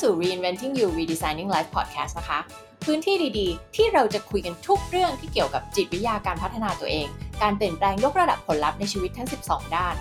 สู่ Reinventing You Redesigning Life Podcast นะคะ พื้นที่ดีๆ ที่เราจะคุยกันทุกเรื่องที่เกี่ยวกับจิตวิทยาการพัฒนาตัวเอง การเปลี่ยนแปลงยกระดับผลลัพธ์ในชีวิตทั้ง 12 ด้าน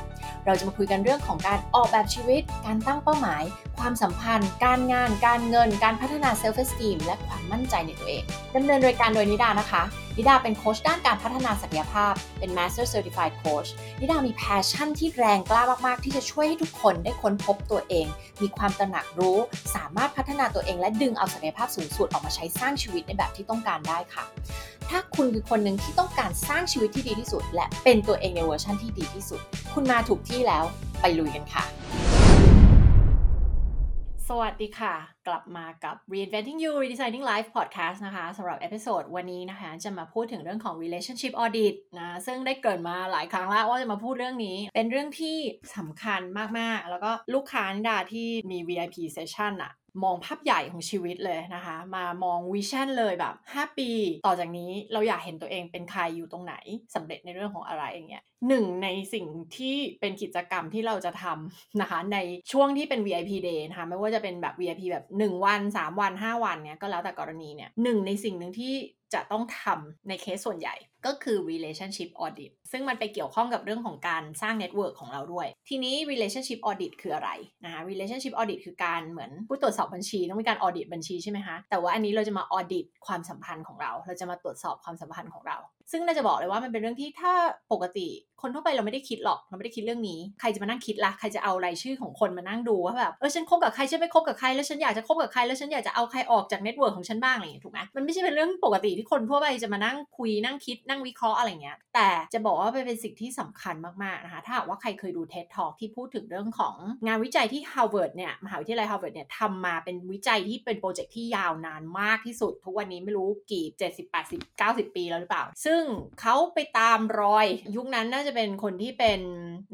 เราจะมาคุยกันเรื่องของการออกแบบชีวิต การตั้งเป้าหมาย ความสัมพันธ์ การงาน การเงิน การพัฒนา self esteem และความมั่นใจในตัวเองดำเนินรายการโดยนิดานะคะ นิดาเป็นโค้ชด้านการพัฒนาศักยภาพ เป็น Master Certified Coach นิดามี passion ที่แรงกล้ามากๆ ที่จะช่วยให้ทุกคนได้ค้นพบตัวเอง มีความตระหนักรู้ สามารถพัฒนาตัวเอง และดึงเอาศักยภาพสูงสุดออกมาใช้สร้างชีวิตในแบบที่ต้องการได้ค่ะ ถ้าคุณคือคนหนึ่งที่ต้องการสร้างชีวิตที่ดีที่สุด และเป็นตัวเองในเวอร์ชันที่ดีที่สุด คุณมาถูกที่แล้วไปลุยกันค่ะ สวัสดีค่ะ กลับมากับ Reinventing You Redesigning Life Podcast นะคะสำหรับ episode วันนี้นะคะจะมาพูดถึงเรื่องของ relationship audit นะซึ่งได้เกริ่นมาหลายครั้งแล้วว่าจะมาพูดเรื่องนี้ เป็นเรื่องที่สำคัญมากๆ แล้วก็ลูกค้านิดาที่มี VIP session อะ มองภาพใหญ่ของชีวิตเลยนะคะ มามองวิชั่นเลยแบบ 5 ปี ต่อจากนี้เราอยากเห็นตัวเองเป็นใครอยู่ตรงไหนสำเร็จในเรื่องของอะไรอย่างเงี้ยหนึ่งในสิ่งที่เป็นกิจกรรมที่เราจะทำนะคะในช่วงที่เป็น VIP day นะคะไม่ว่าจะเป็นแบบ VIP แบบ 1 วัน 3 วัน 5 วันเนี้ยก็แล้วแต่กรณีเนี่ยหนึ่งในสิ่งหนึ่งที่จะต้องทำในเคสส่วนใหญ่ก็คือ relationship audit ซึ่งมันไปเกี่ยวข้องกับเรื่องของการสร้าง network ของเราด้วย ทีนี้ relationship audit คืออะไรนะคะ relationship audit คือการเหมือนผู้ตรวจสอบบัญชีต้องมีการ audit บัญชีใช่ไหมคะ แต่ว่าอันนี้เราจะมา audit ความสัมพันธ์ของเรา เราจะมาตรวจสอบความสัมพันธ์ของเรา ซึ่งนันจะบอกเลยว่ามันเป็นเรื่องที่ถ้าปกติ คนทั่วไปเราไม่ได้คิดหรอกเราไม่ได้คิดเรื่องนี้ ใครจะมานั่งคิดล่ะใครจะเอารายชื่อของคนมานั่งดูว่าแบบเออฉันคบกับใครฉันไม่คบกับใครแล้วฉันอยากจะคบกับใครแล้วฉันอยากจะเอาใครออกจาก network ของฉันบ้างอะไรอย่างเงี้ยถูกไหมมันไม่ใช่เป็นเรื่องปกติที่คนทั่วไปจะมานั่งคุยนั่งคิดนั่งวิเคราะห์อะไรเงี้ยแต่จะบอกว่าเป็นสิ่งที่สำคัญมากๆนะคะถ้าหากว่าใครเคยดู TED Talk ที่พูดถึงเรื่องของงานวิจัยที่ Harvard เนี่ยมหาวิทยาลัย Harvard เนี่ยทำมาเป็นวิจัยที่เป็นโปรเจกต์ที่ยาวนานมากที่สุด ทุกวันนี้ไม่รู้กี่ 70 80 90 ปีแล้วหรือเปล่า ซึ่งเขาไปตามรอยยุคนั้นน่าจะจะเป็นคนที่เป็น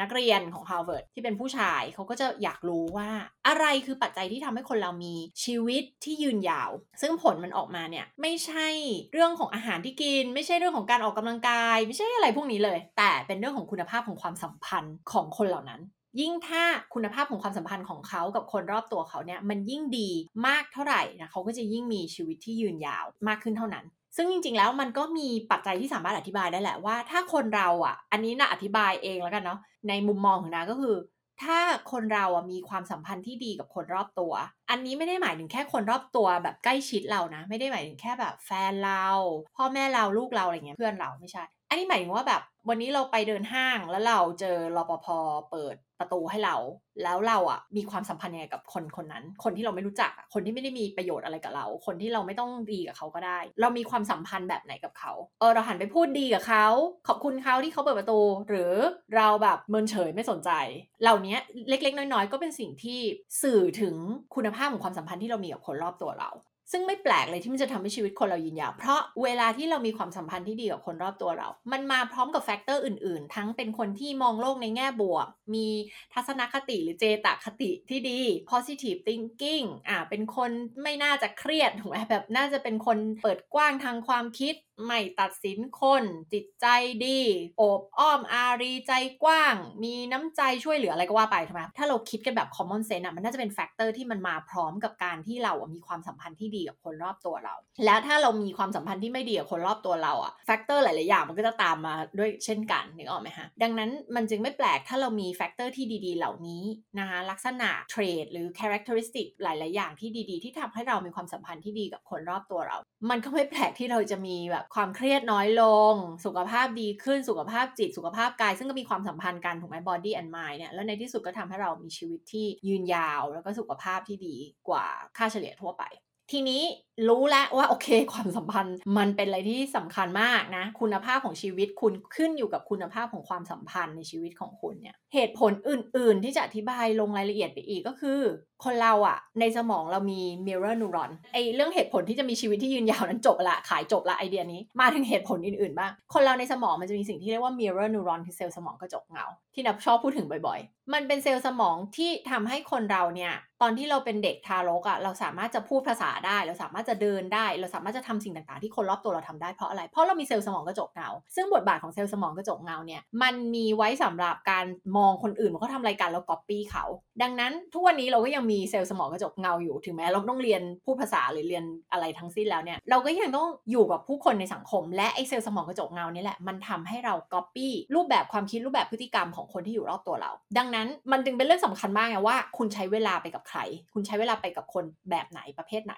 นักเรียนของ Harvard ที่เป็นผู้ชายเขาก็จะอยากรู้ว่าอะไรคือปัจจัยที่ทำให้คนเรามีชีวิตที่ยืนยาว ซึ่งผลมันออกมาเนี่ยไม่ใช่เรื่องของอาหารที่กิน ไม่ใช่เรื่องของการออกกำลังกาย ไม่ใช่อะไรพวกนี้เลย แต่เป็นเรื่องของคุณภาพของความสัมพันธ์ของคนเหล่านั้นยิ่งถ้าคุณภาพของความสัมพันธ์ของเขากับคนรอบตัวเขาเนี่ยมันยิ่งดีมากเท่าไหร่นะเขาก็จะยิ่งมีชีวิตที่ยืนยาวมากขึ้นเท่านั้น ซึ่งจริงๆแล้วมันก็มีปัจจัยที่สามารถอธิบายได้แหละว่า ถ้าคนเราอะ อันนี้นะอธิบายเองแล้วกันเนาะในมุมมองของนาก็คือ ถ้าคนเราอะมีความสัมพันธ์ที่ดีกับคนรอบตัว อันนี้ไม่ได้หมายถึงแค่คนรอบตัวแบบใกล้ชิดเรานะ ไม่ได้หมายถึงแค่แบบแฟนเรา พ่อแม่เราลูกเราอะไรเงี้ยเพื่อนเราไม่ใช่ นนี้หมายถึงว่าแบบ วันนี้เราไปเดินห้างแล้วเราเจอรปภเปิดประตูให้เรา แล้วเราอะมีความสัมพันธ์ยังไงกับคนคนนั้น คนที่เราไม่รู้จักคนที่ไม่ได้มีประโยชน์อะไรกับเรา คนที่เราไม่ต้องดีกับเขาก็ได้ เรามีความสัมพันธ์แบบไหนกับเขาเออเราหันไปพูดดีกับเขาขอบคุณเขาที่เขาเปิดประตู หรือเราแบบเมินเฉยไม่สนใจ เหล่านี้เล็กๆ น้อยๆ ก็เป็นสิ่งที่สื่อถึงคุณภาพของความสัมพันธ์ที่เรามีกับคนรอบตัวเรา ซึ่งไม่แปลกเลยที่มันจะทำให้ชีวิตคนเรายืนยาว เพราะเวลาที่เรามีความสัมพันธ์ที่ดีกับคนรอบตัวเรา มันมาพร้อมกับแฟกเตอร์อื่นๆ ทั้งเป็นคนที่มองโลกในแง่บวก มีทัศนคติหรือเจตคติที่ดี positive thinking อ่า เป็นคนไม่น่าจะเครียดถูกไหมแบบน่าจะเป็นคนเปิดกว้างทางความคิดไม่ตัดสินคน จิตใจดีโอบอ้อมอารีใจกว้าง มีน้ำใจช่วยเหลืออะไรก็ว่าไปถูกไหมถ้าเราคิดกันแบบ common sense อะมันน่าจะเป็น factor ที่มันมาพร้อมกับการที่เรามีความสัมพันธ์ที่ดีกับคนรอบตัวเรา แล้วถ้าเรามีความสัมพันธ์ที่ไม่ดีกับคนรอบตัวเราอะ factor หลายๆอย่างมันก็จะตามมาด้วยเช่นกันนึกออกไหมฮะดังนั้นมันจึงไม่แปลกถ้าเรามี factor ที่ดีๆ เหล่านี้นะคะลักษณะ trait หรือ characteristic หลาย ๆ อย่างที่ดีๆ ที่ทำให้เรามีความสัมพันธ์ที่ดีกับคนรอบตัวเรา มันก็ไม่แปลกที่เราจะมีแบบความเครียดน้อยลง สุขภาพดีขึ้นสุขภาพจิต สุขภาพกาย ซึ่งก็มีความสัมพันธ์กันถูกไหม body and mind เนี่ยแล้วในที่สุดก็ทำให้เรามีชีวิตที่ยืนยาว แล้วก็สุขภาพที่ดีกว่าค่าเฉลี่ยทั่วไปทีนี้รู้แล้วว่าโอเคความสัมพันธ์มันเป็นอะไรที่สำคัญมากนะ คุณภาพของชีวิตคุณขึ้นอยู่กับคุณภาพของความสัมพันธ์ในชีวิตของคุณเนี่ย เหตุผลอื่น ๆ ที่จะอธิบายลงรายละเอียดไปอีกก็คือ คนเราอะในสมองเรามี mirror neuron ไอเรื่องเหตุผลที่จะมีชีวิตที่ยืนยาวนั้นจบละขายจบละไอเดียนี้ มาถึงเหตุผลอื่น ๆ บ้าง คนเราในสมองมันจะมีสิ่งที่เรียกว่า mirror neuron คือเซลล์สมองกระจกเงา ที่นันชอบพูดถึงบ่อย ๆ มันเป็นเซลล์สมองที่ทำให้คนเราเนี่ยตอนที่เราเป็นเด็กทารกอะเราสามารถจะพูดภาษาได้ เราสามารถจะเดินได้ เราสามารถจะทำสิ่งต่างๆ ที่คนรอบตัวเราทำได้เพราะอะไร เพราะเรามีเซลล์สมองกระจกเงา ซึ่งบทบาทของเซลล์สมองกระจกเงาเนี่ยมันมีไว้สำหรับการมองคนอื่นว่าเขาทำอะไรกันแล้วก๊อปปี้เขา ดังนั้นทุกวันนี้เราก็ยังมีเซลล์สมองกระจกเงาอยู่ถึงแม้เราต้องเรียนพูดภาษาหรือเรียนอะไรทั้งสิ้นแล้วเนี่ยเราก็ยังต้องอยู่กับผู้คนในสังคม และไอเซลล์สมองกระจกเงานี่แหละมันทำให้เราก๊อปปี้รูปแบบความคิดรูปแบบพฤติกรรมของคนที่อยู่รอบตัวเรา ดังนั้นมันจึงเป็นเรื่องสำคัญมากไงว่า คุณใช้เวลาไปกับใคร คุณใช้เวลาไปกับคนแบบไหนประเภทไหน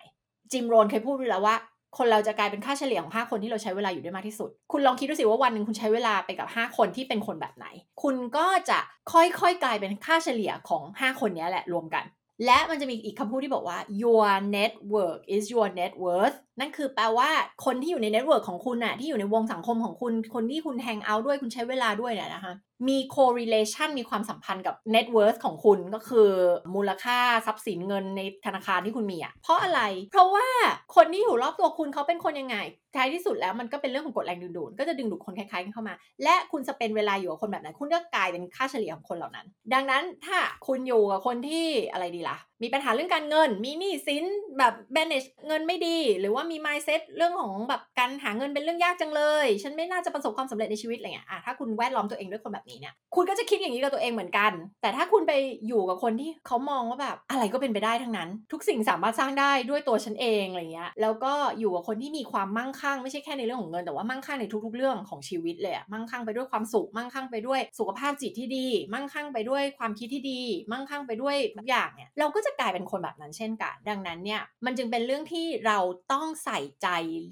Jim Rohn เคยพูดไว้แล้วว่า คนเราจะกลายเป็นค่าเฉลี่ยของ 5 คนที่เราใช้เวลาอยู่ด้วยมากที่สุด คุณลองคิดดูสิว่าวันหนึ่งคุณใช้เวลาไปกับ 5 คนที่เป็นคนแบบไหน คุณก็จะค่อยๆ กลายเป็นค่าเฉลี่ยของ 5 คนนี้แหละรวมกัน และมันจะมีอีกคำพูดที่บอกว่า your network is your net worth นั่นคือแปลว่าคนที่อยู่ใน network ของคุณน่ะที่อยู่ในวงสังคมของคุณ คนที่คุณ hang out ด้วยคุณใช้เวลาด้วยเนี่ยนะคะมี correlation มีความสัมพันธ์กับ net worth ของคุณก็คือมูลค่าทรัพย์สินเงินในธนาคารที่คุณมีอะเพราะอะไร เพราะว่าคนที่อยู่รอบตัวคุณเขาเป็นคนยังไง ท้ายที่สุดแล้วมันก็เป็นเรื่องของกฎแรงดึงดูด ก็จะดึงดูดคนคล้ายๆกันเข้ามา และคุณจะเป็นเวลาอยู่กับคนแบบไหน คุณก็กลายเป็นค่าเฉลี่ยของคนเหล่านั้น ดังนั้นถ้าคุณอยู่กับคนที่อะไรดีล่ะ มีปัญหาเรื่องการเงิน มีหนี้สินแบบ manage เงินไม่ดี หรือว่ามี mindset เรื่องของแบบการหาเงินเป็นเรื่องยากจังเลย ฉันไม่น่าจะประสบความสำเร็จในชีวิตอะไรเงี้ยอะถ้าคุณแวดล้อมตัวเองด้วยคนแบบนี้เนี่ยคุณก็จะคิดอย่างนี้กับตัวเองเหมือนกัน แต่ถ้าคุณไปอยู่กับคนที่เขามองว่าแบบอะไรก็เป็นไปได้ทั้งนั้น ทุกสิ่งสามารถสร้างได้ด้วยตัวฉันเองอะไรเงี้ยแล้วก็อยู่กับคนที่มีความมั่งคั่งไม่ใช่แค่ในเรื่องของเงินแต่ว่ามั่งคั่งในทุก ๆ เรื่องของชีวิตเลยอะมั่งคั่งไปด้วยความสุขมั่งคั่งไปด้วยสุขภาพจิตที่ดี มั่งคั่งไปด้วยความคิดที่ดี มั่งคั่งไปด้วยทุกอย่างเนี่ยเราก็จะกลายเป็นคนแบบนั้นเช่นกัน ดังนั้นเนี่ยมันจึงเป็นเรื่องที่เราต้องใส่ใจ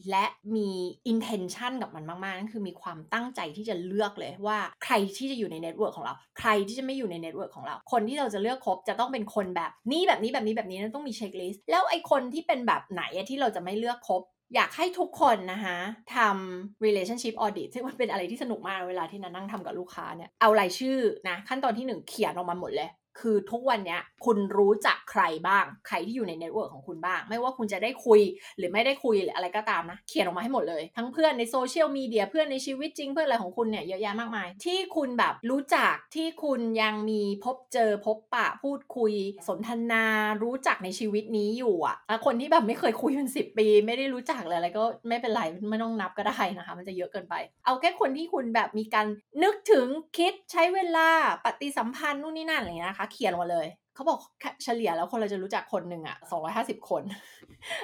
และมี intention กับมันมากๆนั่นคือมีความตั้งใจที่จะเลือกเลยว่าใครที่จะอยู่ใน network ของเรา ใครที่จะไม่อยู่ใน network ของเรา คนที่เราจะเลือกคบจะต้องเป็นคนแบบนี้แบบนี้แบบนี้แบบนี้นั่นต้องมี checklist แล้วไอ้คนที่เป็นแบบไหนที่เราจะไม่เลือกคบอยากให้ทุกคนนะคะทำ relationship audit ซึ่งมันเป็นอะไรที่สนุกมากเวลาที่นันนั่งทำกับลูกค้าเนี่ย เอารายชื่อนะ ขั้นตอนที่หนึ่งเขียนออกมาหมดเลย คือทุกวันเนี้ยคุณรู้จักใครบ้าง ใครที่อยู่ใน network ของคุณบ้าง ไม่ว่าคุณจะได้คุยหรือไม่ได้คุยหรืออะไรก็ตามนะ เขียนออกมาให้หมดเลย ทั้งเพื่อนในโซเชียลมีเดียเพื่อนในชีวิตจริงเพื่อนอะไรของคุณเนี่ยเยอะแยะมากมาย ที่คุณแบบรู้จักที่คุณยังมีพบเจอพบปะพูดคุย สนทนารู้จักในชีวิตนี้อยู่อะคนที่แบบไม่เคยคุยเป็นสิปี ไม่ได้รู้จักเลยอะไรก็ไม่เป็นไรไม่ต้องนับก็ได้นะคะ มันจะเยอะเกินไป เอาแค่คนที่คุณแบบมีการนึกถึงคิดใช้เวลาปฏิสัมพันธ์นู่นนี่นั่นอะไรนะคะเขียนลงมาเลย เขาบอกเฉลี่ยแล้วคนเราจะรู้จักคนหนึ่งอะ250คน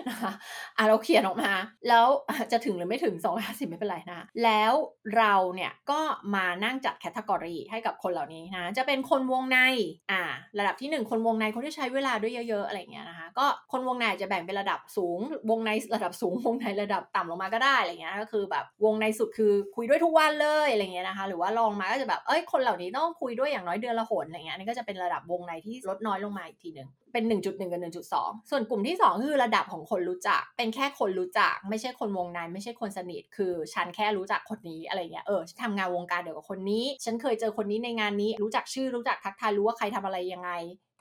นะคะอะเราเขียนออกมา แล้วจะถึงหรือไม่ถึง250ไม่เป็นไรนะ แล้วเราเนี่ยก็มานั่งจัดแคตตากรีให้กับคนเหล่านี้นะ จะเป็นคนวงในอ่าระดับที่ 1 คนวงในคนที่ใช้เวลาด้วยเยอะ ๆ อะไรเงี้ยนะคะ ก็คนวงในจะแบ่งเป็นระดับสูง วงในระดับสูง วงในระดับต่ำลงมาก็ได้อะไรเงี้ยก็คือแบบวงในสุดคือคุยด้วยทุกวันเลยอะไรเงี้ยนะคะ หรือว่าลองมาก็จะแบบเอ้ยคนเหล่านี้ต้องคุยด้วยอย่างน้อยเดือนละหนอะไรเงี้ยนี่ก็จะเป็นระดับวงในที่ลดน้อยลงมาอีกทีหนึ่งเป็น 1.1 กับ 1.2 ส่วนกลุ่มที่ 2 คือระดับของคนรู้จัก เป็นแค่คนรู้จัก ไม่ใช่คนวงในไม่ใช่คนสนิท คือฉันแค่รู้จักคนนี้อะไรเงี้ย เออฉันทำงานวงการเดียวกับคนนี้ ฉันเคยเจอคนนี้ในงานนี้ รู้จักชื่อ รู้จักทักทาย รู้ว่าใครทำอะไรยังไง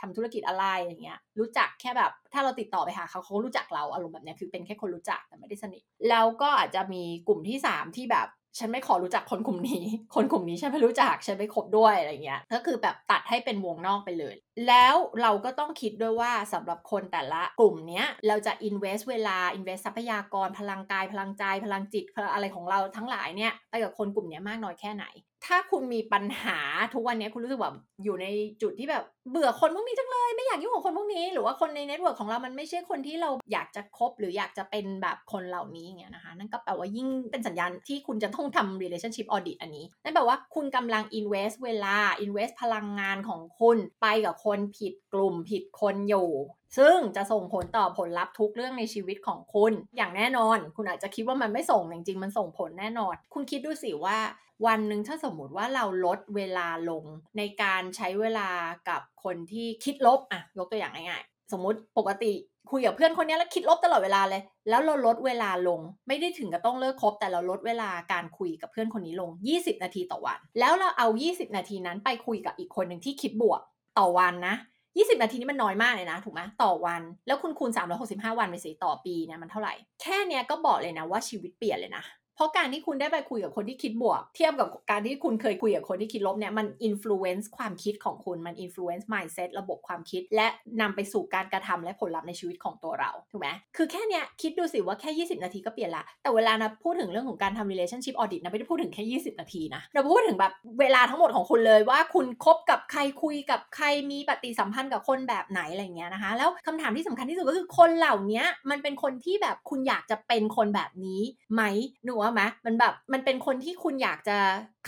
ทำธุรกิจอะไรอย่างเงี้ย รู้จักแค่แบบถ้าเราติดต่อไปหาเขาเขารู้จักเราอารมณ์แบบเนี้ยคือเป็นแค่คนรู้จักแต่ไม่ได้สนิท แล้วก็อาจจะมีกลุ่มที่ 3 ที่แบบ ฉันไม่ขอรู้จักคนกลุ่มนี้ คนกลุ่มนี้ฉันไม่รู้จัก ฉันไม่คบด้วยอะไรเงี้ย ก็คือแบบตัดให้เป็นวงนอกไปเลย แล้วเราก็ต้องคิดด้วยว่าสำหรับคนแต่ละกลุ่มเนี้ย เราจะ invest เวลา invest ทรัพยากร พลังกาย พลังใจ พลังจิต อะไรของเราทั้งหลายเนี่ย ไปกับคนกลุ่มนี้มากน้อยแค่ไหน ถ้าคุณมีปัญหาทุกวันนี้คุณรู้สึกแบบอยู่ในจุดที่แบบเบื่อคนพวกนี้จังเลย ไม่อยากยุ่งกับคนพวกนี้ หรือว่าคนใน network ของเรามันไม่ใช่คนที่เราอยากจะคบหรืออยากจะเป็นแบบคนเหล่านี้อย่างเงี้ยนะคะนั่นก็แปลว่ายิ่งเป็นสัญญาณที่คุณจะต้องทำ relationship audit อันนี้ นั่นแปลว่าคุณกำลัง invest เวลา invest พลังงานของคุณไปกับคนผิดกลุ่มผิดคนอยู่ ซึ่งจะส่งผลต่อผลลัพธ์ทุกเรื่องในชีวิตของคุณ อย่างแน่นอน คุณอาจจะคิดว่ามันไม่ส่งจริงๆ มันส่งผลแน่นอน คุณคิดดูสิว่า วันหนึ่งถ้าสมมติว่าเราลดเวลาลงในการใช้เวลากับคนที่คิดลบอะยกตัวอย่างง่ายๆสมมติปกติคุยกับเพื่อนคนนี้แล้วคิดลบตลอดเวลาเลย แล้วเราลดเวลาลง ไม่ได้ถึงกับต้องเลิกคบ แต่เราลดเวลาการคุยกับเพื่อนคนนี้ลง 20 นาทีต่อวัน แล้วเราเอา 20 นาทีนั้นไปคุยกับอีกคนหนึ่งที่คิดบวกต่อวันนะ 20 นาทีนี้มันน้อยมากเลยนะ ถูกไหมต่อวัน แล้วคุณคูณ 365 วันไปสิต่อปีเนี่ยมันเท่าไหร่ แค่เนี้ยก็บอกเลยนะว่าชีวิตเปลี่ยนเลยนะ เพราะการที่คุณได้ไปคุยกับคนที่คิดบวก เทียบกับการที่คุณเคยคุยกับคนที่คิดลบเนี่ยมัน influence ความคิดของคุณมัน influence mindset ระบบความคิด และนำไปสู่การกระทำและผลลัพธ์ในชีวิตของตัวเราถูกไหมคือแค่เนี้ยคิดดูสิว่าแค่ 20 นาทีก็เปลี่ยนละ แต่เวลานันพูดถึงเรื่องของการทำ relationship audit นันไม่ได้พูดถึงแค่ 20 นาทีนะเราพูดถึงแบบเวลาทั้งหมดของคุณเลยว่าคุณคบกับใครคุยกับใครมีปฏิสัมพันธ์กับคนแบบไหนอะไรเงี้ยนะคะแล้วคำถามที่สำคัญที่สุดก็คือคนเหล่านี้มันเป็นคนที่แบบคุณอยากจะเป็นคนแบบนี้ไหมหนูว่าไหมมันแบบมันเป็นคนที่คุณอยากจะ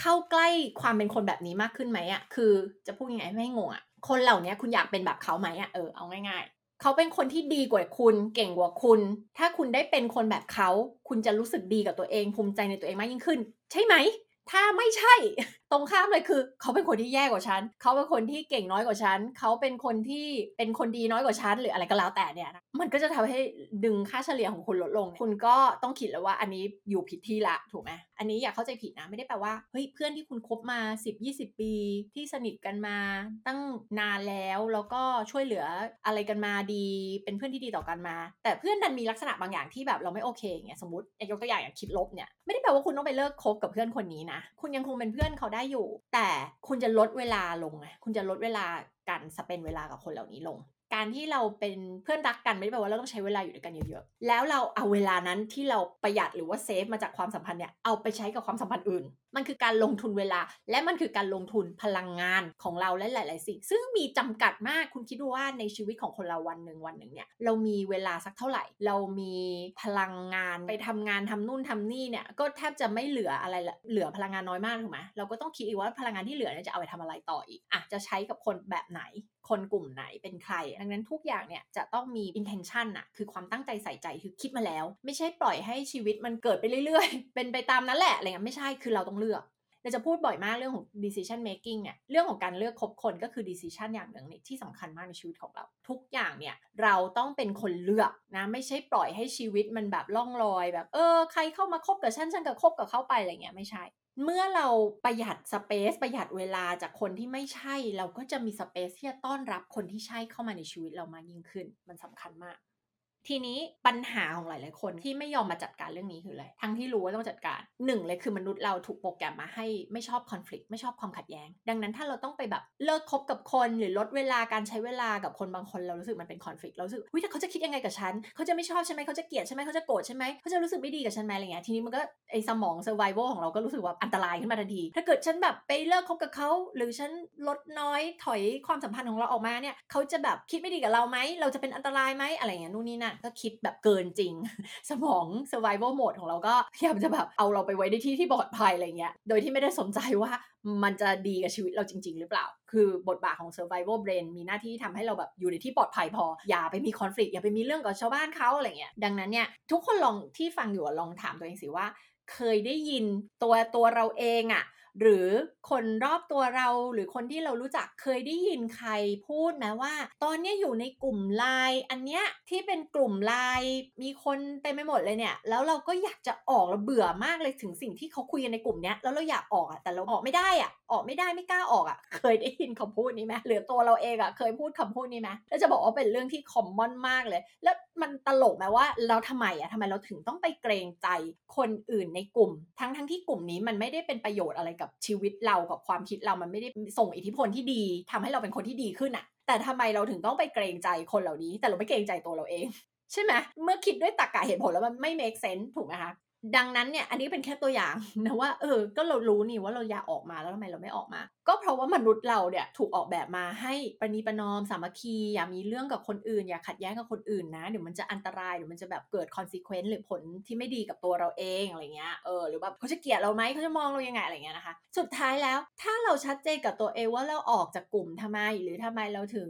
เข้าใกล้ความเป็นคนแบบนี้มากขึ้นไหมอะ่ะคือจะพูดยังไงไม่งงอะ่ะคนเหล่านี้คุณอยากเป็นแบบเขาไหมอะ่ะเออเอาง่ายๆเขาเป็นคนที่ดีกว่าคุณ เก่งกว่าคุณ ถ้าคุณได้เป็นคนแบบเขา คุณจะรู้สึกดีกับตัวเองภูมิใจในตัวเองมากยิ่งขึ้น ใช่ไหมถ้าไม่ใช่ ตรงข้ามเลยคือ เขาเป็นคนที่แย่กว่าฉัน เขาเป็นคนที่เก่งน้อยกว่าฉัน เขาเป็นคนที่เป็นคนดีน้อยกว่าฉันหรืออะไรก็แล้วแต่เนี่ยนะมันก็จะทำให้ดึงค่าเฉลี่ยของคุณลดลง คุณก็ต้องคิดแล้วว่าอันนี้อยู่ผิดที่ละถูกไหมอันนี้อย่าเข้าใจผิดนะไม่ได้แปลว่าเฮ้ยเพื่อนที่คุณคบมา 10-20 ปี ที่สนิทกันมาตั้งนานแล้วแล้วก็ช่วยเหลืออะไรกันมาดี เป็นเพื่อนที่ดีต่อกันมา แต่เพื่อนดันมีลักษณะบางอย่างที่แบบเราไม่โอเคเงี้ยสมมติยกตัวอย่างอย่างคิดลบเนี่ยไม่ได้แปลว่าคุณต้องไปเลิกคบกับเพื่อนคนนี้นะคุณยังคงเป็นเพื่อนเขาได้อยู่ แต่คุณจะลดเวลาลงไงคุณจะลดเวลาการสเปนเวลากับคนเหล่านี้ลง การที่เราเป็นเพื่อนรักกันไม่ได้แปลว่าเราต้องใช้เวลาอยู่ด้วยกันเยอะๆ แล้วเราเอาเวลานั้นที่เราประหยัดหรือว่าเซฟมาจากความสัมพันธ์เนี่ยเอาไปใช้กับความสัมพันธ์อื่น มันคือการลงทุนเวลา และมันคือการลงทุนพลังงานของเราและหลาย ๆ สิ่ง ซึ่งมีจำกัดมากคุณคิดดูว่าในชีวิตของคนเราวันหนึ่งวันหนึ่งเนี่ยเรามีเวลาสักเท่าไหร่ เรามีพลังงานไปทำงานทำนู่นทำนี่เนี่ยก็แทบจะไม่เหลืออะไรละเหลือพลังงานน้อยมากถูกไหมเราก็ต้องคิดอีกว่าพลังงานที่เหลือเนี่ยจะเอาไปทำอะไรต่ออีกอะจะใช้กับคนแบบไหน คนกลุ่มไหนเป็นใคร ดังนั้นทุกอย่างเนี่ยจะต้องมี intention อะคือความตั้งใจใส่ใจคือคิดมาแล้ว ไม่ใช่ปล่อยให้ชีวิตมันเกิดไปเรื่อยๆ เป็นไปตามนั้นแหละอะไรเงี้ยไม่ใช่คือเราต้องเลือกเราจะพูดบ่อยมากเรื่องของ decision making เนี่ย เรื่องของการเลือกคบคนก็คือ decision อย่างหนึ่งที่สำคัญมากในชีวิตของเรา ทุกอย่างเนี่ยเราต้องเป็นคนเลือกนะ ไม่ใช่ปล่อยให้ชีวิตมันแบบล่องลอยแบบ เออใครเข้ามาคบกับฉันฉันก็คบกับเขาไปอะไรเงี้ยไม่ใช่ เมื่อเราประหยัดสเปซประหยัดเวลาจากคนที่ไม่ใช่ เราก็จะมีสเปซที่จะต้อนรับคนที่ใช่เข้ามาในชีวิตเรามากยิ่งขึ้น มันสำคัญมาก ทีนี้ปัญหาของหลาย ๆ คนที่ไม่ยอมมาจัดการเรื่องนี้คืออะไร ทั้งที่รู้ว่าต้องจัดการหนึ่งเลยคือมนุษย์เราถูกโปรแกรมมาให้ไม่ชอบคอน FLICT ไม่ชอบความขัดแย้ง ดังนั้นถ้าเราต้องไปแบบเลิกคบกับคนหรือลดเวลาการใช้เวลากับคนบางคนเรารู้สึกมันเป็นคอน FLICT เราสึกวิถ้าเขาจะคิดยังไงกับฉัน เขาจะไม่ชอบใช่ไหมเขาจะเกลียดใช่ไหมเขาจะโกรธใช่ไหมเขาจะรู้สึกไม่ดีกับฉันไหมอะไรเงี้ย ทีนี้มันก็ไอสมอง survival ของเราก็รู้สึกว่าอันตรายขึ้นมาทันที ถ้าเกิดฉันแบบไปเลิกคบกับเขาหรือฉันลดน้อยถอยความสัมพันธ์ของเราออกมาเนี่ยเขาจะแบบคิดไม่ดีกับเราไหมเราจะเป็นอันตรายไหมอะไรเงี้ยนู่นนี่นั่นก็คิดแบบเกินจริง สมอง survival mode ของเราก็พยายามจะแบบเอาเราไปไว้ในที่ที่ปลอดภัยอะไรเงี้ย โดยที่ไม่ได้สนใจว่ามันจะดีกับชีวิตเราจริง ๆ หรือเปล่า คือบทบาทของ survival brain มีหน้าที่ทำให้เราแบบอยู่ในที่ปลอดภัยพอ อย่าไปมี conflict อย่าไปมีเรื่องกับชาวบ้านเขาอะไรเงี้ย ดังนั้นเนี่ยทุกคนลองที่ฟังอยู่ลองถามตัวเองสิว่า เคยได้ยินตัวตัวเราเองอะ หรือคนรอบตัวเราหรือคนที่เรารู้จักเคยได้ยินใครพูดไหมว่า ตอนนี้อยู่ในกลุ่มไลน์อันเนี้ยที่เป็นกลุ่มไลน์มีคนเต็มไปหมดเลยเนี่ยแล้วเราก็อยากจะออกเราเบื่อมากเลยถึงสิ่งที่เขาคุยกันในกลุ่มเนี้ยแล้วเราอยากออกอะแต่เราออกไม่ได้อะออกไม่ได้ไม่กล้าออกอะเคยได้ยินคำพูดนี้ไหมหรือตัวเราเองอะเคยพูดคำพูดนี้ไหมแล้วจะบอกว่าเป็นเรื่องที่คอมมอนมากเลย แล้วมันตลกไหมว่าเราทำไมอะทำไมเราถึงต้องไปเกรงใจคนอื่นในกลุ่ม ทั้งทั้งที่กลุ่มนี้มันไม่ได้เป็นประโยชน์อะไรกับชีวิตเรากับความคิดเรามันไม่ได้ส่งอิทธิพลที่ดีทำให้เราเป็นคนที่ดีขึ้นอะแต่ทำไมเราถึงต้องไปเกรงใจคนเหล่านี้ แต่เราไม่เกรงใจตัวเราเอง ใช่ไหมเมื่อคิดด้วยตรรกะเหตุผลแล้วมันไม่ make sense ถูกไหมคะดังนั้นเนี่ยอันนี้เป็นแค่ตัวอย่างนะว่าเออก็เรารู้นี่ว่าเราอยากออกมาแล้วทำไมเราไม่ออกมาก็เพราะว่ามนุษย์เราเนี่ยถูกออกแบบมาให้ประนีประนอมสามัคคีอย่ามีเรื่องกับคนอื่น อย่าขัดแย้งกับคนอื่นนะเดี๋ยวมันจะอันตรายเดี๋ยวมันจะแบบเกิด consequence หรือผลที่ไม่ดีกับตัวเราเองอะไรเงี้ยเออหรือแบบเขาจะเกลียดเราไหมเขาจะมองเรายังไงอะไรเงี้ยนะคะ สุดท้ายแล้วถ้าเราชัดเจนกับตัวเองว่าเราออกจากกลุ่มทำไม หรือทำไมเราถึง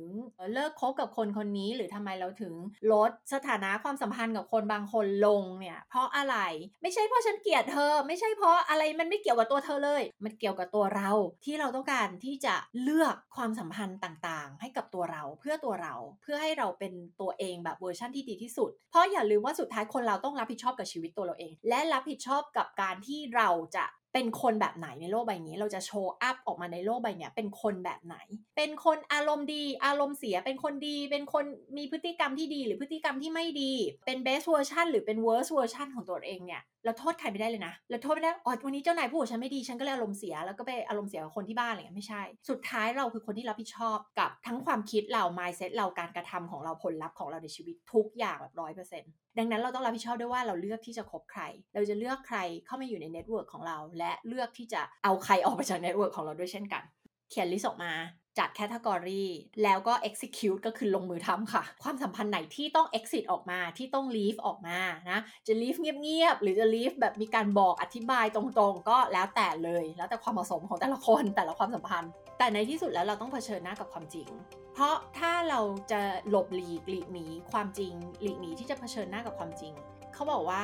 เลิกคบกับคนคนนี้ หรือทำไมเราถึงลดสถานะความสัมพันธ์กับคนบางคนลงเนี่ย เพราะอะไรไม่ใช่เพราะฉันเกลียดเธอ ไม่ใช่เพราะอะไรมันไม่เกี่ยวกับตัวเธอเลย มันเกี่ยวกับตัวเราที่เราต้องการที่จะเลือกความสัมพันธ์ต่างๆ ให้กับตัวเราเพื่อตัวเราเพื่อให้เราเป็นตัวเองแบบเวอร์ชั่นที่ดีที่สุด เพราะอย่าลืมว่าสุดท้ายคนเราต้องรับผิดชอบกับชีวิตตัวเราเอง และรับผิดชอบกับการที่เราจะ เป็นคนแบบไหนในโลกใบนี้ เราจะโชว์อัพออกมาในโลกใบนี้เป็นคนแบบไหน เป็นคนอารมณ์ดี อารมณ์เสีย เป็นคนดี เป็นคนมีพฤติกรรมที่ดี หรือพฤติกรรมที่ไม่ดี เป็น best version หรือเป็น worst version ของตัวเองเนี่ย เราโทษใครไม่ได้เลยนะ เราโทษไม่ได้ อ๋อ วันนี้เจ้านายพูดกับฉันไม่ดี ฉันก็เลยอารมณ์เสีย แล้วก็ไปอารมณ์เสียกับคนที่บ้านอะไรเงี้ยไม่ใช่ สุดท้ายเราคือคนที่รับผิดชอบกับทั้งความคิดเรา mindset เรา การกระทำของเราผลลัพธ์ของเราในชีวิตทุกอย่างแบบร้อยเปอร์เซ็นต์ดังนั้นเราต้องรับผิดชอบด้วยว่าเราเลือกที่จะคบใคร เราจะเลือกใครเข้ามาอยู่ใน network ของเราและเลือกที่จะเอาใครออกไปจาก network ของเราด้วยเช่นกัน เขียน list ออกมาจัด category แล้วก็ execute ก็คือลงมือทำค่ะ ความสัมพันธ์ไหนที่ต้อง exit ออกมาที่ต้อง leave ออกมานะ จะ leave เงียบๆ หรือจะ leave แบบมีการบอกอธิบายตรงๆ ก็แล้วแต่เลย แล้วแต่ความเหมาะสมของแต่ละคนแต่ละความสัมพันธ์ แต่ในที่สุดแล้วเราต้องเผชิญหน้ากับความจริง เพราะถ้าเราจะหลบหลีกหลีกหนีความจริง หลีกหนีที่จะเผชิญหน้ากับความจริงเขาบอกว่า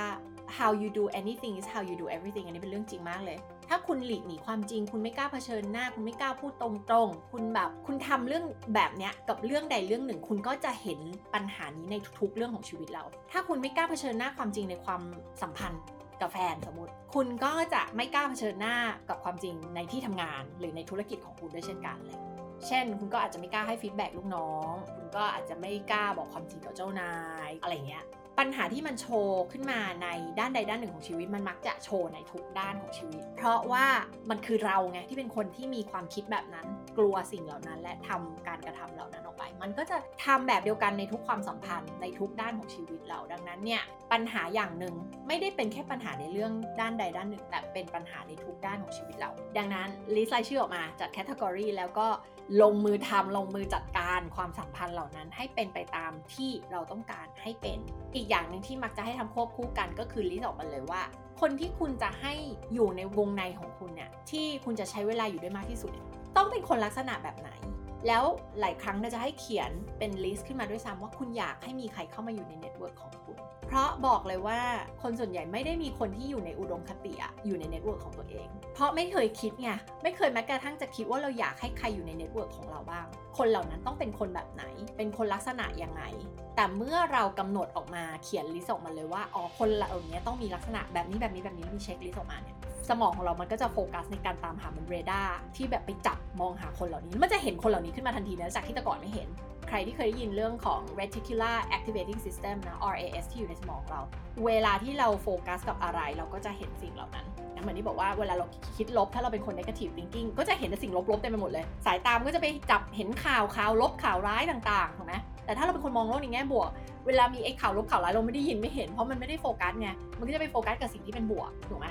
how you do anything is how you do everything อันนี้เป็นเรื่องจริงมากเลย ถ้าคุณหลีกหนีความจริง คุณไม่กล้าเผชิญหน้า คุณไม่กล้าพูดตรงๆ คุณแบบ คุณทำเรื่องแบบเนี้ยกับเรื่องใดเรื่องหนึ่ง คุณก็จะเห็นปัญหานี้ในทุกๆ เรื่องของชีวิตเรา ถ้าคุณไม่กล้าเผชิญหน้าความจริงในความสัมพันธ์กับแฟนสมมติ คุณก็จะไม่กล้าเผชิญหน้ากับความจริงในที่ทำงาน หรือในธุรกิจของคุณด้วยเช่นกันเลย เช่น คุณก็อาจจะไม่กล้าให้ฟีดแบ็กลูกน้อง คุณก็อาจจะไม่กล้าบอกความจริงต่อเจ้านาย อะไรเงี้ย ปัญหาที่มันโชว์ขึ้นมาในด้านใดด้านหนึ่งของชีวิต มันมักจะโชว์ในทุกด้านของชีวิต เพราะว่ามันคือเราไงที่เป็นคนที่มีความคิดแบบนั้น กลัวสิ่งเหล่านั้น และทำการกระทำเหล่านั้นออกไป มันก็จะทำแบบเดียวกันในทุกความสัมพันธ์ในทุกด้านของชีวิตเรา ดังนั้นเนี่ยปัญหาอย่างหนึ่งไม่ได้เป็นแค่ปัญหาในเรื่องด้านใดด้านหนึ่ง แต่เป็นปัญหาในทุกด้านของชีวิตเรา ดังนั้น list รายชื่อออกมาจัด category แล้วก็ลงมือทำลงมือจัดการความสัมพันธ์เหล่านั้น ให้เป็นไปตามที่เราต้องการให้เป็น อีกอย่างหนึ่งที่มักจะให้ทำควบคู่กันก็คือ list ออกมาเลยว่า คนที่คุณจะให้อยู่ในวงในของคุณเนี่ยที่คุณจะใช้เวลาอยู่ด้วยมากที่สุด ต้องเป็นคนลักษณะแบบไหน แล้วหลายครั้งเราจะให้เขียนเป็น list ขึ้นมาด้วยซ้ำว่าคุณอยากให้มีใครเข้ามาอยู่ใน network ของคุณ เพราะบอกเลยว่าคนส่วนใหญ่ไม่ได้มีคนที่อยู่ในอุดมคติอะอยู่ใน network ของตัวเอง เพราะไม่เคยคิดไงไม่เคยแม้กระทั่งจะคิดว่าเราอยากให้ใครอยู่ใน network ของเราบ้าง คนเหล่านั้นต้องเป็นคนแบบไหน เป็นคนลักษณะยังไง แต่เมื่อเรากำหนดออกมาเขียน list ออกมาเลยว่าอ๋อคนเหล่านี้ต้องมีลักษณะแบบนี้แบบนี้แบบนี้มี checklist ออกมาเนี่ย สมองของเรามันก็จะโฟกัสในการตามหามันเรดาร์ที่แบบไปจับมองหาคนเหล่านี้ มันจะเห็นคนเหล่านี้ขึ้นมาทันทีนะจากที่แต่ก่อนไม่เห็น ใครที่เคยได้ยินเรื่องของ reticular activating system นะ RAS ที่อยู่ในสมองเรา เวลาที่เราโฟกัสกับอะไรเราก็จะเห็นสิ่งเหล่านั้นนะเหมือนที่บอกว่าเวลาเราคิดลบถ้าเราเป็นคน negative thinking ก็จะเห็นแต่สิ่งลบๆเต็มไปหมดเลย สายตามันก็จะไปจับเห็นข่าวข่าวลบข่าวร้ายต่างๆถูกไหม แต่ถ้าเราเป็นคนมองโลกในแง่บวก เวลามีไอ้ข่าวลบข่าวร้ายเราไม่ได้ยินไม่เห็นเพราะมันไม่ได้โฟกัสไง มันก็จะไปโฟกัสกับสิ่งที่เป็นบวกถูกไหม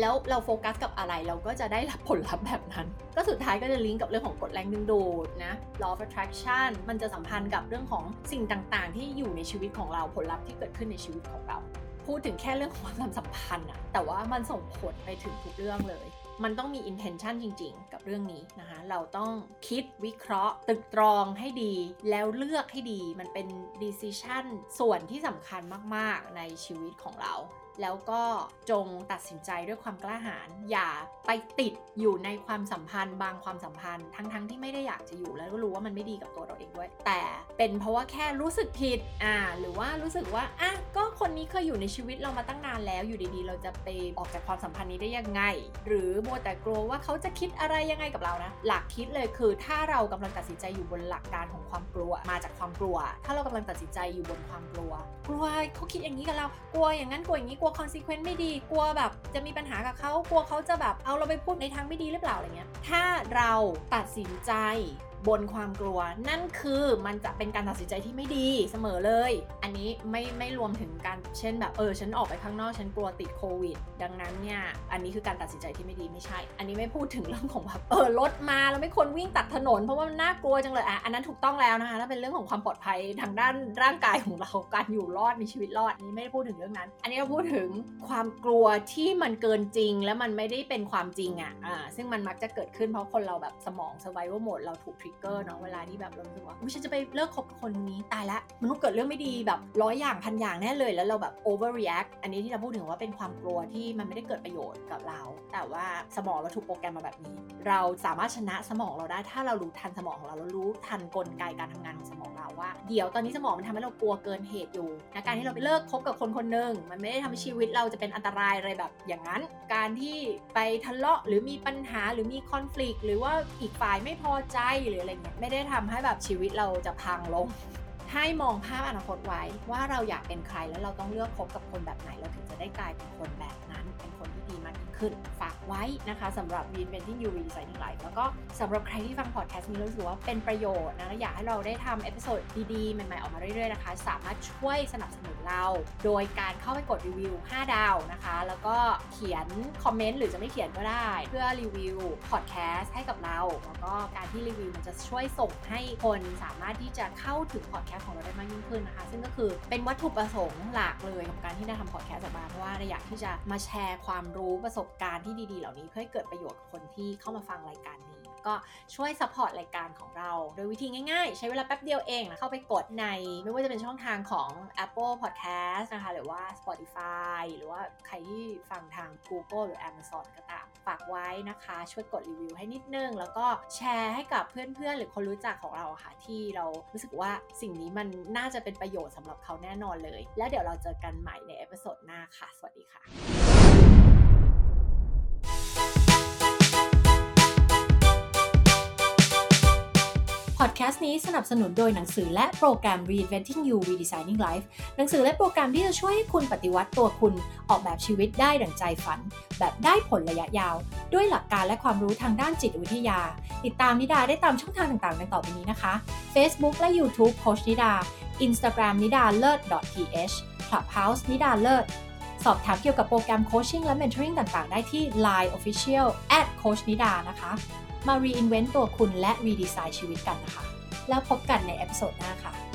แล้วเราโฟกัสกับอะไรเราก็จะได้รับผลลัพธ์แบบนั้น ก็สุดท้ายก็จะลิงก์กับเรื่องของกฎแรงดึงดูดนะ law of attraction มันจะสัมพันธ์กับเรื่องของสิ่งต่างๆ ที่อยู่ในชีวิตของเราผลลัพธ์ที่เกิดขึ้นในชีวิตของเรา พูดถึงแค่เรื่องของความสัมพันธ์อะแต่ว่ามันส่งผลไปถึงทุกเรื่องเลย มันต้องมี intention จริง ๆ กับเรื่องนี้นะคะ เราต้องคิดวิเคราะห์ตรึกตรองให้ดี แล้วเลือกให้ดี มันเป็น decision ส่วนที่สำคัญมากๆ ในชีวิตของเรา แล้วก็จงตัดสินใจด้วยความกล้าหาญ อย่าไปติดอยู่ในความสัมพันธ์ บางความสัมพันธ์ ทั้งๆทที่ไม่ได้อยากจะอยู่แล้วก็รู้ว่ามันไม่ดีกับตัวเราเองด้วย แต่เป็นเพราะว่าแค่รู้สึกผิด อ่า หรือว่ารู้สึกว่า อะ ก็ คนนี้เคยอยู่ในชีวิตเรามาตั้งนานแล้วอยู่ดีๆ เราจะไปออกจากความสัมพันธ์นี้ได้ยังไง หรือมัวแต่กลัวว่าเขาจะคิดอะไรยังไงกับเรานะ หลักคิดเลยคือถ้าเรากำลังตัดสินใจอยู่บนหลักการของความกลัวมาจากความกลัว ถ้าเรากำลังตัดสินใจอยู่บนความกลัว กลัวเขาคิดอย่างนี้กับเรา กลัวอย่างนั้นกลัวอย่างนี้กลัว consequence ไม่ดี กลัวแบบจะมีปัญหากับเขากลัวเขาจะแบบเอาเราไปพูดในทางไม่ดีหรือเปล่าอะไรเงี้ย ถ้าเราตัดสินใจ บนความกลัว นั่นคือมันจะเป็นการตัดสินใจที่ไม่ดีเสมอเลย อันนี้ไม่ไม่รวมถึงการเช่นแบบเออฉันออกไปข้างนอกฉันกลัวติดโควิด ดังนั้นเนี่ยอันนี้คือการตัดสินใจที่ไม่ดีไม่ใช่ อันนี้ไม่พูดถึงเรื่องของแบบเออรถมาแล้วไม่ควรวิ่งตัดถนนเพราะว่ามันน่ากลัวจังเลยอะอันนั้นถูกต้องแล้วนะคะถ้าเป็นเรื่องของความปลอดภัยทางด้านร่างกายของเราการอยู่รอดมีชีวิตรอดอันนี้ไม่ได้พูดถึงเรื่องนั้น อันนี้เราพูดถึงความกลัวที่มันเกินจริง และมันไม่ได้เป็นความจริงอะอ่าซึ่งมันมักจะเกิดขึ้นเพราะคนเราแบบสมอง survival mode เราถูก trigger เนาะเวลาที่แบบเรารู้สึกว่าอุ๊ยฉันจะไปเลิกคบกับคนนี้ตายละมันต้องเกิดเรื่องไม่ดีแบบร้อยอย่างพันอย่างแน่เลยแล้วเราแบบ overreact อันนี้ที่เราพูดถึงว่าเป็นความกลัวที่มันไม่ได้เกิดประโยชน์กับเรา แต่ว่าสมองเราถูกโปรแกรมมาแบบนี้ เราสามารถชนะสมองเราได้ถ้าเรารู้ทันสมองของเราเรารู้ทันกลไกการทำงานของสมองเราว่า เดี๋ยวตอนนี้สมองมันทำให้เรากลัวเกินเหตุอยู่นะการที่เราไปเลิกคบกับคนคนหนึ่งมันไม่ได้ทำให้ชีวิตเราจะเป็นอันตรายอะไรแบบอย่างนั้น การที่ไปทะเลาะหรือมีปัญหาหรือมีคอน FLICT หรือว่าอีกฝ่ายไม่พอใจหรืออะไรเงี้ยไม่ได้ทำให้แบบชีวิตเราจะพังลง ให้มองภาพอนาคตไว้ว่าเราอยากเป็นใครแล้วเราต้องเลือกคบกับคนแบบไหนเราถึงจะได้กลายเป็นคนแบบ นั้นฝากไว้นะคะสำหรับ Reinventing You Redesigning Life แล้วก็สำหรับใครที่ฟังพอดแคสต์นี้รู้สึกว่าเป็นประโยชน์นะและอยากให้เราได้ทำ episode ดีๆ ใหม่ๆ ออกมาเรื่อยๆนะคะ สามารถช่วยสนับสนุนเรา โดยการเข้าไปกดรีวิว 5 ดาวนะคะ แล้วก็เขียนคอมเมนต์หรือจะไม่เขียนก็ได้ เพื่อรีวิวพอดแคสต์ให้กับเรา แล้วก็การที่รีวิวมันจะช่วยส่งให้คนสามารถที่จะเข้าถึงพอดแคสต์ของเราได้มากยิ่งขึ้นนะคะ ซึ่งก็คือเป็นวัตถุประสงค์หลักเลยของการที่ได้ทำพอดแคสต์ออกมาเพราะว่าเราอยากที่จะมาแชร์ความรู้ประสบการณ์ที่ดีๆ เหล่านี้เพื่อให้เกิดประโยชน์กับคนที่เข้ามาฟังรายการนี้ ก็ช่วย support รายการของเรา โดยวิธีง่ายๆ ใช้เวลาแป๊บเดียวเองนะเข้าไปกดใน ไม่ว่าจะเป็นช่องทางของ Apple Podcast นะคะ หรือว่า Spotify หรือว่าใครที่ฟังทาง Google หรือ Amazon ก็ตามฝากไว้นะคะ ช่วยกดรีวิวให้นิดนึง แล้วก็แชร์ให้กับเพื่อนๆ หรือคนรู้จักของเราค่ะที่เรารู้สึกว่าสิ่งนี้มันน่าจะเป็นประโยชน์สำหรับเขาแน่นอนเลย แล้วเดี๋ยวเราเจอกันใหม่ใน episode หน้าค่ะ สวัสดีค่ะ นี้สนับสนุนโดยหนังสือและโปรแกรม Reinventing You Redesigning Life หนังสือและโปรแกรมที่จะช่วยให้คุณปฏิวัติตัวคุณออกแบบชีวิตได้ดั่งใจฝัน แบบได้ผลระยะยาว ด้วยหลักการและความรู้ทางด้านจิตวิทยา ติดตามนิดาได้ตามช่องทางต่างๆดังต่อไปนี้นะคะ Facebook และ YouTube โคชนิดา Instagram นิดาเลิศ .th Clubhouse นิดาเลิศสอบถามเกี่ยวกับโปรแกรมโคชชิ่งและ mentoring ต่างๆ ได้ที่ Line Official at Coach นิดานะคะ มา reinvent ตัวคุณและ redesign ชีวิตกันนะคะ แล้วพบกันในเอพิโซดหน้าค่ะ